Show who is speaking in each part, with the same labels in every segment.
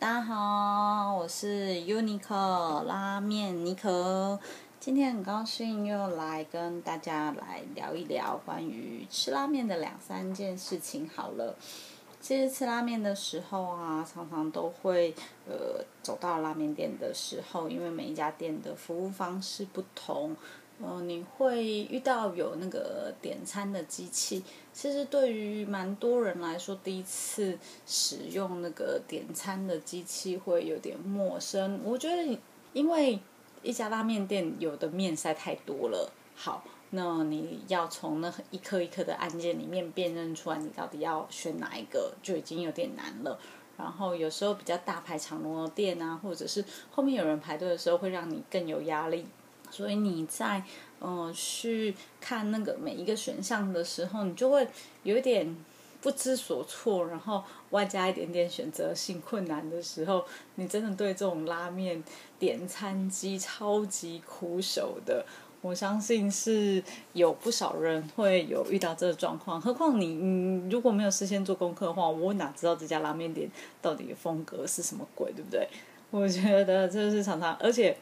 Speaker 1: 大家好，我是 Unique 拉面尼可。今天很高兴又来跟大家来聊一聊关于吃拉面的两三件事情。好了，其实吃拉面的时候啊，常常都会呃走到拉面店的时候，因为每一家店的服务方式不同。嗯，你会遇到有那个点餐的机器，其实对于蛮多人来说，第一次使用那个点餐的机器会有点陌生。我觉得，因为一家拉面店有的面实在太多了，好，那你要从那一颗一颗的按键里面辨认出来，你到底要选哪一个，就已经有点难了。然后有时候比较大排长龙的店啊，或者是后面有人排队的时候，会让你更有压力。所以你在嗯去看那个每一个选项的时候，你就会有一点不知所措，然后外加一点点选择性困难的时候，你真的对这种拉面点餐机超级苦手的。我相信是有不少人会有遇到这个状况。何况你你如果没有事先做功课的话，我哪知道这家拉面店到底风格是什么鬼，对不对？我觉得这是常常，而且。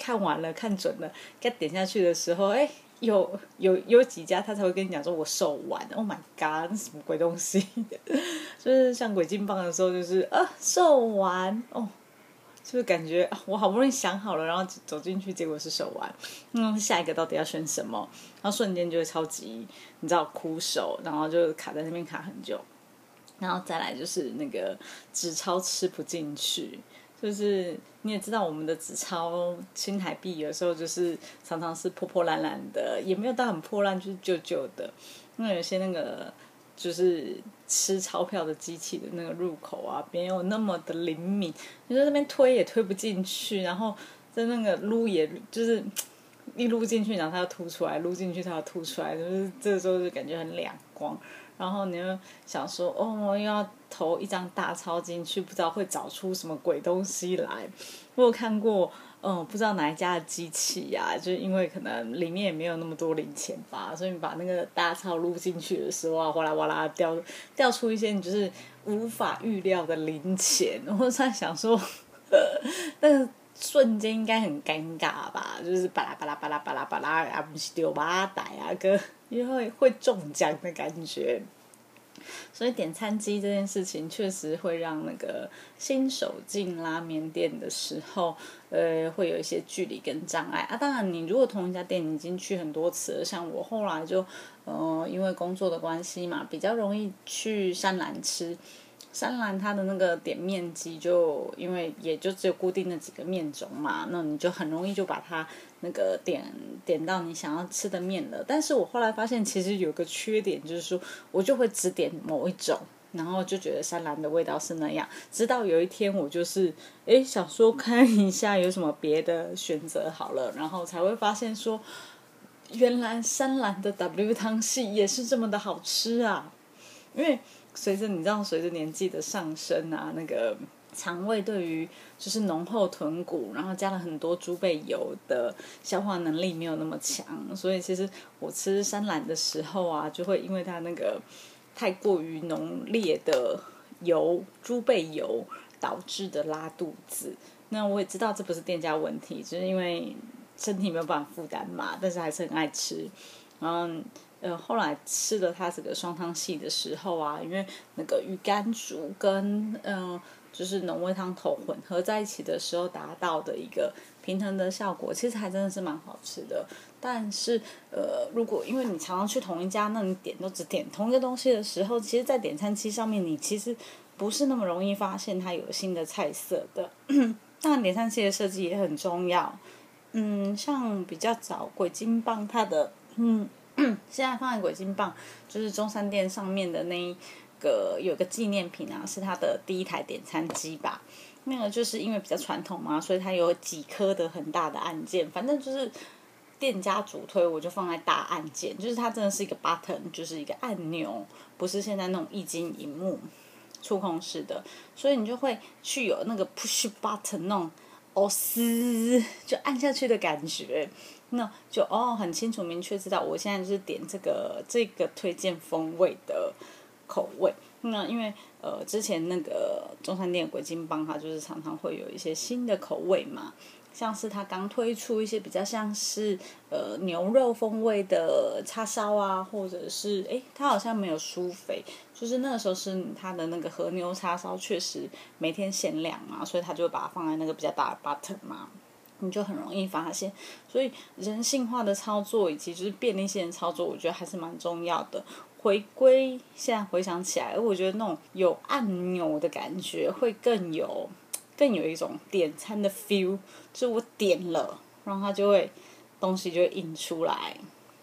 Speaker 1: 看完了，看准了，该点下去的时候，哎，有有有几家他才会跟你讲说，我售完，Oh my god，什么鬼东西？就是像鬼金棒的时候，就是啊，售完哦，就是感觉我好不容易想好了，然后走进去，结果是售完，嗯，下一个到底要选什么？然后瞬间就会超级，你知道，枯手，然后就卡在那边卡很久，然后再来就是那个纸钞吃不进去。就是你也知道，我们的纸钞新台币有时候就是常常是破破烂烂的，也没有到很破烂，就是旧旧的。那有些那个就是吃钞票的机器的那个入口啊，没有那么的灵敏，你在那边推也推不进去，然后在那个撸也就是一撸进去，然后它要凸出来，撸进去它要凸出来，就是这个时候就感觉很两光。然后你又想说，哦，又要投一张大钞进去，不知道会找出什么鬼东西来。我有看过，嗯，不知道哪一家的机器呀，就因为可能里面也没有那么多零钱吧，所以你把那个大钞撸进去的时候啊，哗啦哗啦掉掉出一些你就是无法预料的零钱。我在想说，那个瞬间应该很尴尬吧？就是巴拉巴拉巴拉巴拉巴拉啊，不是丢巴袋啊，哥。因为会中奖的感觉，所以点餐机这件事情确实会让那个新手进拉面店的时候，呃，会有一些距离跟障碍啊。当然，你如果同一家店已经去很多次了，像我后来就，呃，因为工作的关系嘛，比较容易去山南吃。山兰它的那个点面积就因为也就只有固定的几个面种嘛，那你就很容易就把它那个点点到你想要吃的面了。但是我后来发现其实有个缺点，就是说我就会只点某一种，然后就觉得山兰的味道是那样。直到有一天我就是诶想说看一下有什么别的选择好了，然后才会发现说原来山兰的 W 汤系也是这么的好吃啊，因为。随着你知道，随着年纪的上升啊，那个肠胃对于就是浓厚豚骨，然后加了很多猪背油的消化能力没有那么强，所以其实我吃山兰的时候啊，就会因为它那个太过于浓烈的油猪背油导致的拉肚子。那我也知道这不是店家问题，就是因为身体没有办法负担嘛，但是还是很爱吃，然后。呃，后来吃了它这个双汤系的时候啊，因为那个鱼干煮跟嗯，就是浓味汤头混合在一起的时候，达到的一个平衡的效果，其实还真的是蛮好吃的。但是呃，如果因为你常常去同一家，那你点都只点同一个东西的时候，其实，在点餐机上面，你其实不是那么容易发现它有新的菜色的。当然，点餐器的设计也很重要。嗯，像比较早鬼金棒，它的嗯。现在放在鬼金棒，就是中山店上面的那一个有个纪念品啊，是它的第一台点餐机吧。那个就是因为比较传统嘛，所以它有几颗的很大的按键，反正就是店家主推，我就放在大按键，就是它真的是一个 button，就是一个按钮，不是现在那种液晶荧幕触控式的，所以你就会去有那个 push button 那种哦嘶就按下去的感觉。那就哦，很清楚明确知道，我现在就是点这个这个推荐风味的口味。那因为呃，之前那个中山店鬼金帮，它就是常常会有一些新的口味嘛，像是它刚推出一些比较像是呃牛肉风味的叉烧啊，或者是诶，它好像没有酥肥，就是那个时候是它的那个和牛叉烧确实每天限量嘛，所以他就把它放在那个比较大的 button 嘛，你就很容易发现，所以人性化的操作以及就是便利性的操作，我觉得还是蛮重要的。回归现在回想起来，我觉得那种有按钮的感觉会更有，更有一种点餐的 feel。就我点了，然后它就会东西就会印出来，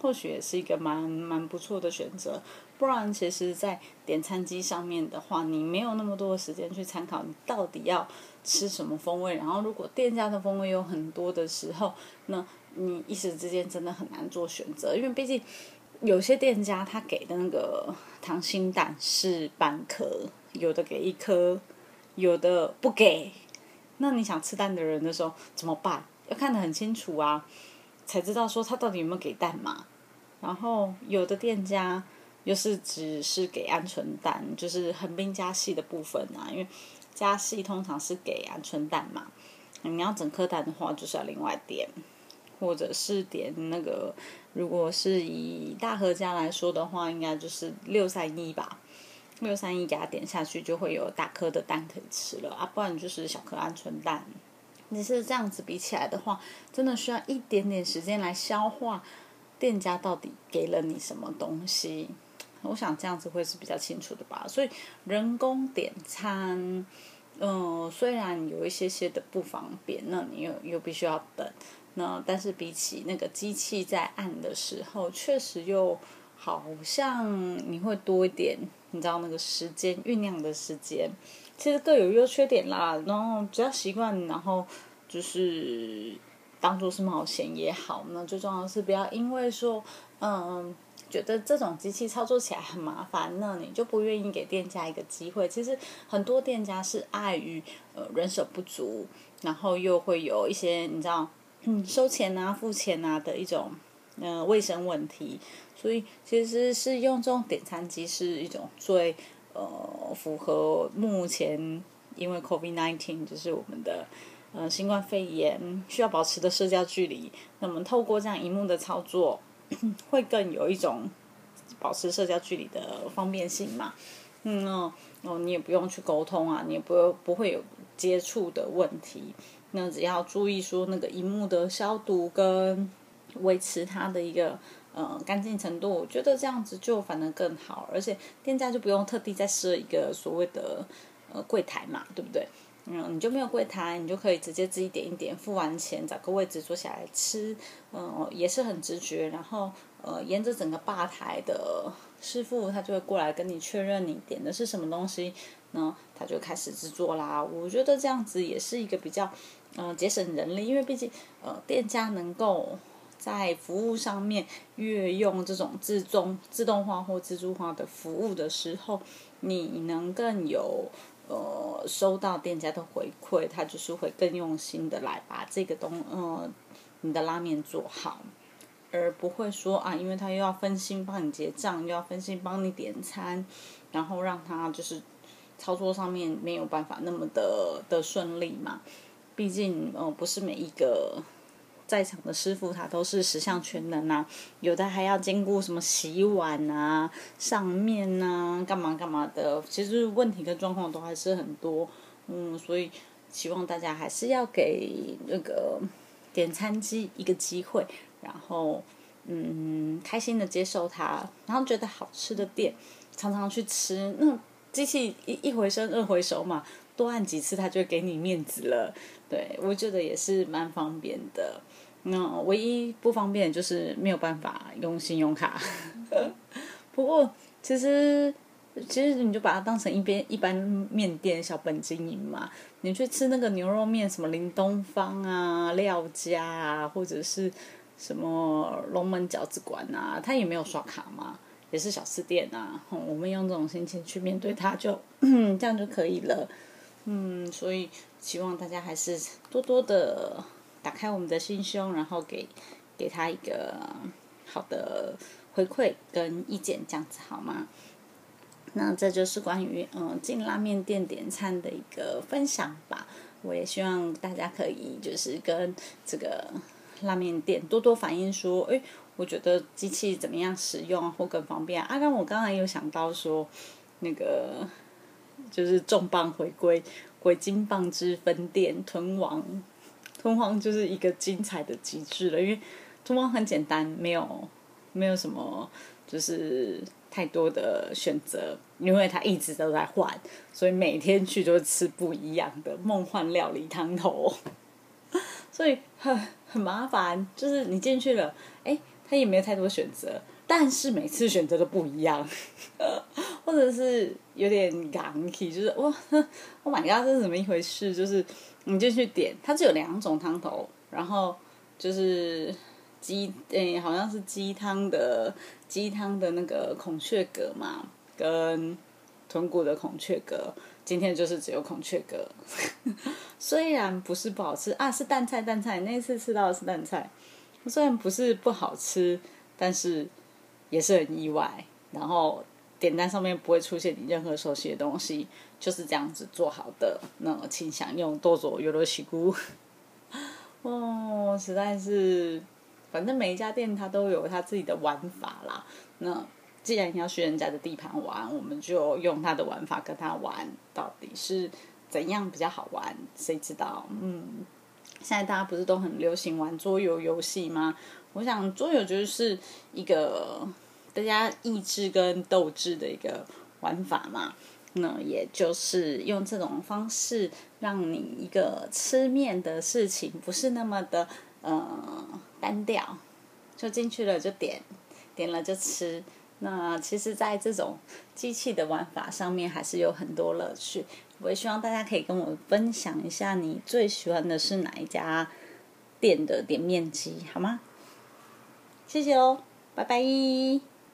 Speaker 1: 或许也是一个蛮蛮不错的选择。不然，其实，在点餐机上面的话，你没有那么多的时间去参考你到底要吃什么风味。然后，如果店家的风味有很多的时候，那你一时之间真的很难做选择，因为毕竟。有些店家他给的那个溏心蛋是半颗，有的给一颗，有的不给。那你想吃蛋的人的时候怎么办？要看得很清楚啊，才知道说他到底有没有给蛋嘛。然后有的店家又是只是给鹌鹑蛋，就是横滨加细的部分啊，因为加细通常是给鹌鹑蛋嘛。你要整颗蛋的话，就是要另外点。或者是点那个，如果是以大和家来说的话，应该就是六三一吧。六三一给它点下去，就会有大颗的蛋可以吃了啊，不然就是小颗鹌鹑蛋。你是这样子比起来的话，真的需要一点点时间来消化店家到底给了你什么东西。我想这样子会是比较清楚的吧。所以人工点餐，嗯，虽然有一些些的不方便，那你又又必须要等。那但是比起那个机器在按的时候，确实又好像你会多一点，你知道那个时间酝酿的时间，其实各有优缺点啦。然后只要习惯，然后就是当做是冒险也好。那最重要的是不要因为说，嗯，觉得这种机器操作起来很麻烦，那你就不愿意给店家一个机会。其实很多店家是碍于呃人手不足，然后又会有一些你知道。嗯，收钱啊、付钱啊的一种，嗯，卫生问题，所以其实是用这种点餐机是一种最呃符合目前因为 COVID nineteen 就是我们的呃新冠肺炎需要保持的社交距离，那么透过这样荧幕的操作，会更有一种保持社交距离的方便性嘛？嗯哦，哦，你也不用去沟通啊，你也不不会有接触的问题。那只要注意说那个荧幕的消毒跟维持它的一个呃干净程度，我觉得这样子就反而更好，而且店家就不用特地再设一个所谓的呃柜台嘛，对不对？嗯，你就没有柜台，你就可以直接自己点一点，付完钱找个位置坐下来吃，嗯，也是很直觉。然后呃，沿着整个吧台的师傅他就会过来跟你确认你点的是什么东西，那他就开始制作啦。我觉得这样子也是一个比较。嗯，节省人力，因为毕竟，呃，店家能够在服务上面越用这种自动、自动化或自助化的服务的时候，你能更有呃收到店家的回馈，他就是会更用心的来把这个东呃你的拉面做好，而不会说啊，因为他又要分心帮你结账，又要分心帮你点餐，然后让他就是操作上面没有办法那么的的顺利嘛。毕竟，呃，不是每一个在场的师傅他都是十项全能啊，有的还要兼顾什么洗碗啊、上面啊、干嘛干嘛的，其实问题跟状况都还是很多。嗯，所以希望大家还是要给那个点餐机一个机会，然后嗯，开心的接受它，然后觉得好吃的店，常常去吃。那机器一一回生二回熟嘛。多按几次，他就给你面子了。对我觉得也是蛮方便的。那唯一不方便就是没有办法用信用卡。不过其实其实你就把它当成一边一般面店小本经营嘛。你去吃那个牛肉面，什么林东方啊、廖家啊，或者是什么龙门饺子馆啊，他也没有刷卡嘛，也是小吃店啊。我们用这种心情去面对它，就这样就可以了。嗯，所以希望大家还是多多的打开我们的心胸，然后给给他一个好的回馈跟意见，这样子好吗？那这就是关于嗯进拉面店点餐的一个分享吧。我也希望大家可以就是跟这个拉面店多多反映说，哎，我觉得机器怎么样使用或更方便。啊，刚我刚才有想到说，那个就是重磅回归，鬼金棒之分店吞王，吞王就是一个精彩的极致了，因为吞王很简单，没有没有什么就是太多的选择。因为他一直都在换，所以每天去就吃不一样的梦幻料理汤头，所以很很麻烦。就是你进去了，哎，他也没有太多选择，但是每次选择都不一样，或者是有点港气，就是哇，Oh my god，这是怎么一回事？就是你进去点，它只有两种汤头，然后就是鸡，诶，好像是鸡汤的鸡汤的那个孔雀蛤嘛。跟豚骨的孔雀蛤，今天就是只有孔雀蛤，虽然不是不好吃啊，是蛋菜蛋菜，那次吃到的是蛋菜，虽然不是不好吃，但是也是很意外。然后点单上面不会出现你任何熟悉的东西，就是这样子做好的。那请享用多佐有罗西菇，哦，实在是，反正每一家店它都有它自己的玩法啦。那。既然要去人家的地盘玩，我们就用他的玩法跟他玩，到底是怎样比较好玩？谁知道？嗯，现在大家不是都很流行玩桌游游戏吗？我想桌游就是一个大家意志跟斗志的一个玩法嘛。那也就是用这种方式，让你一个吃面的事情不是那么的呃单调，就进去了就点，点了就吃。那其实，在这种机器的玩法上面，还是有很多乐趣。我也希望大家可以跟我分享一下，你最喜欢的是哪一家店的点面机，好吗？谢谢哦，拜拜。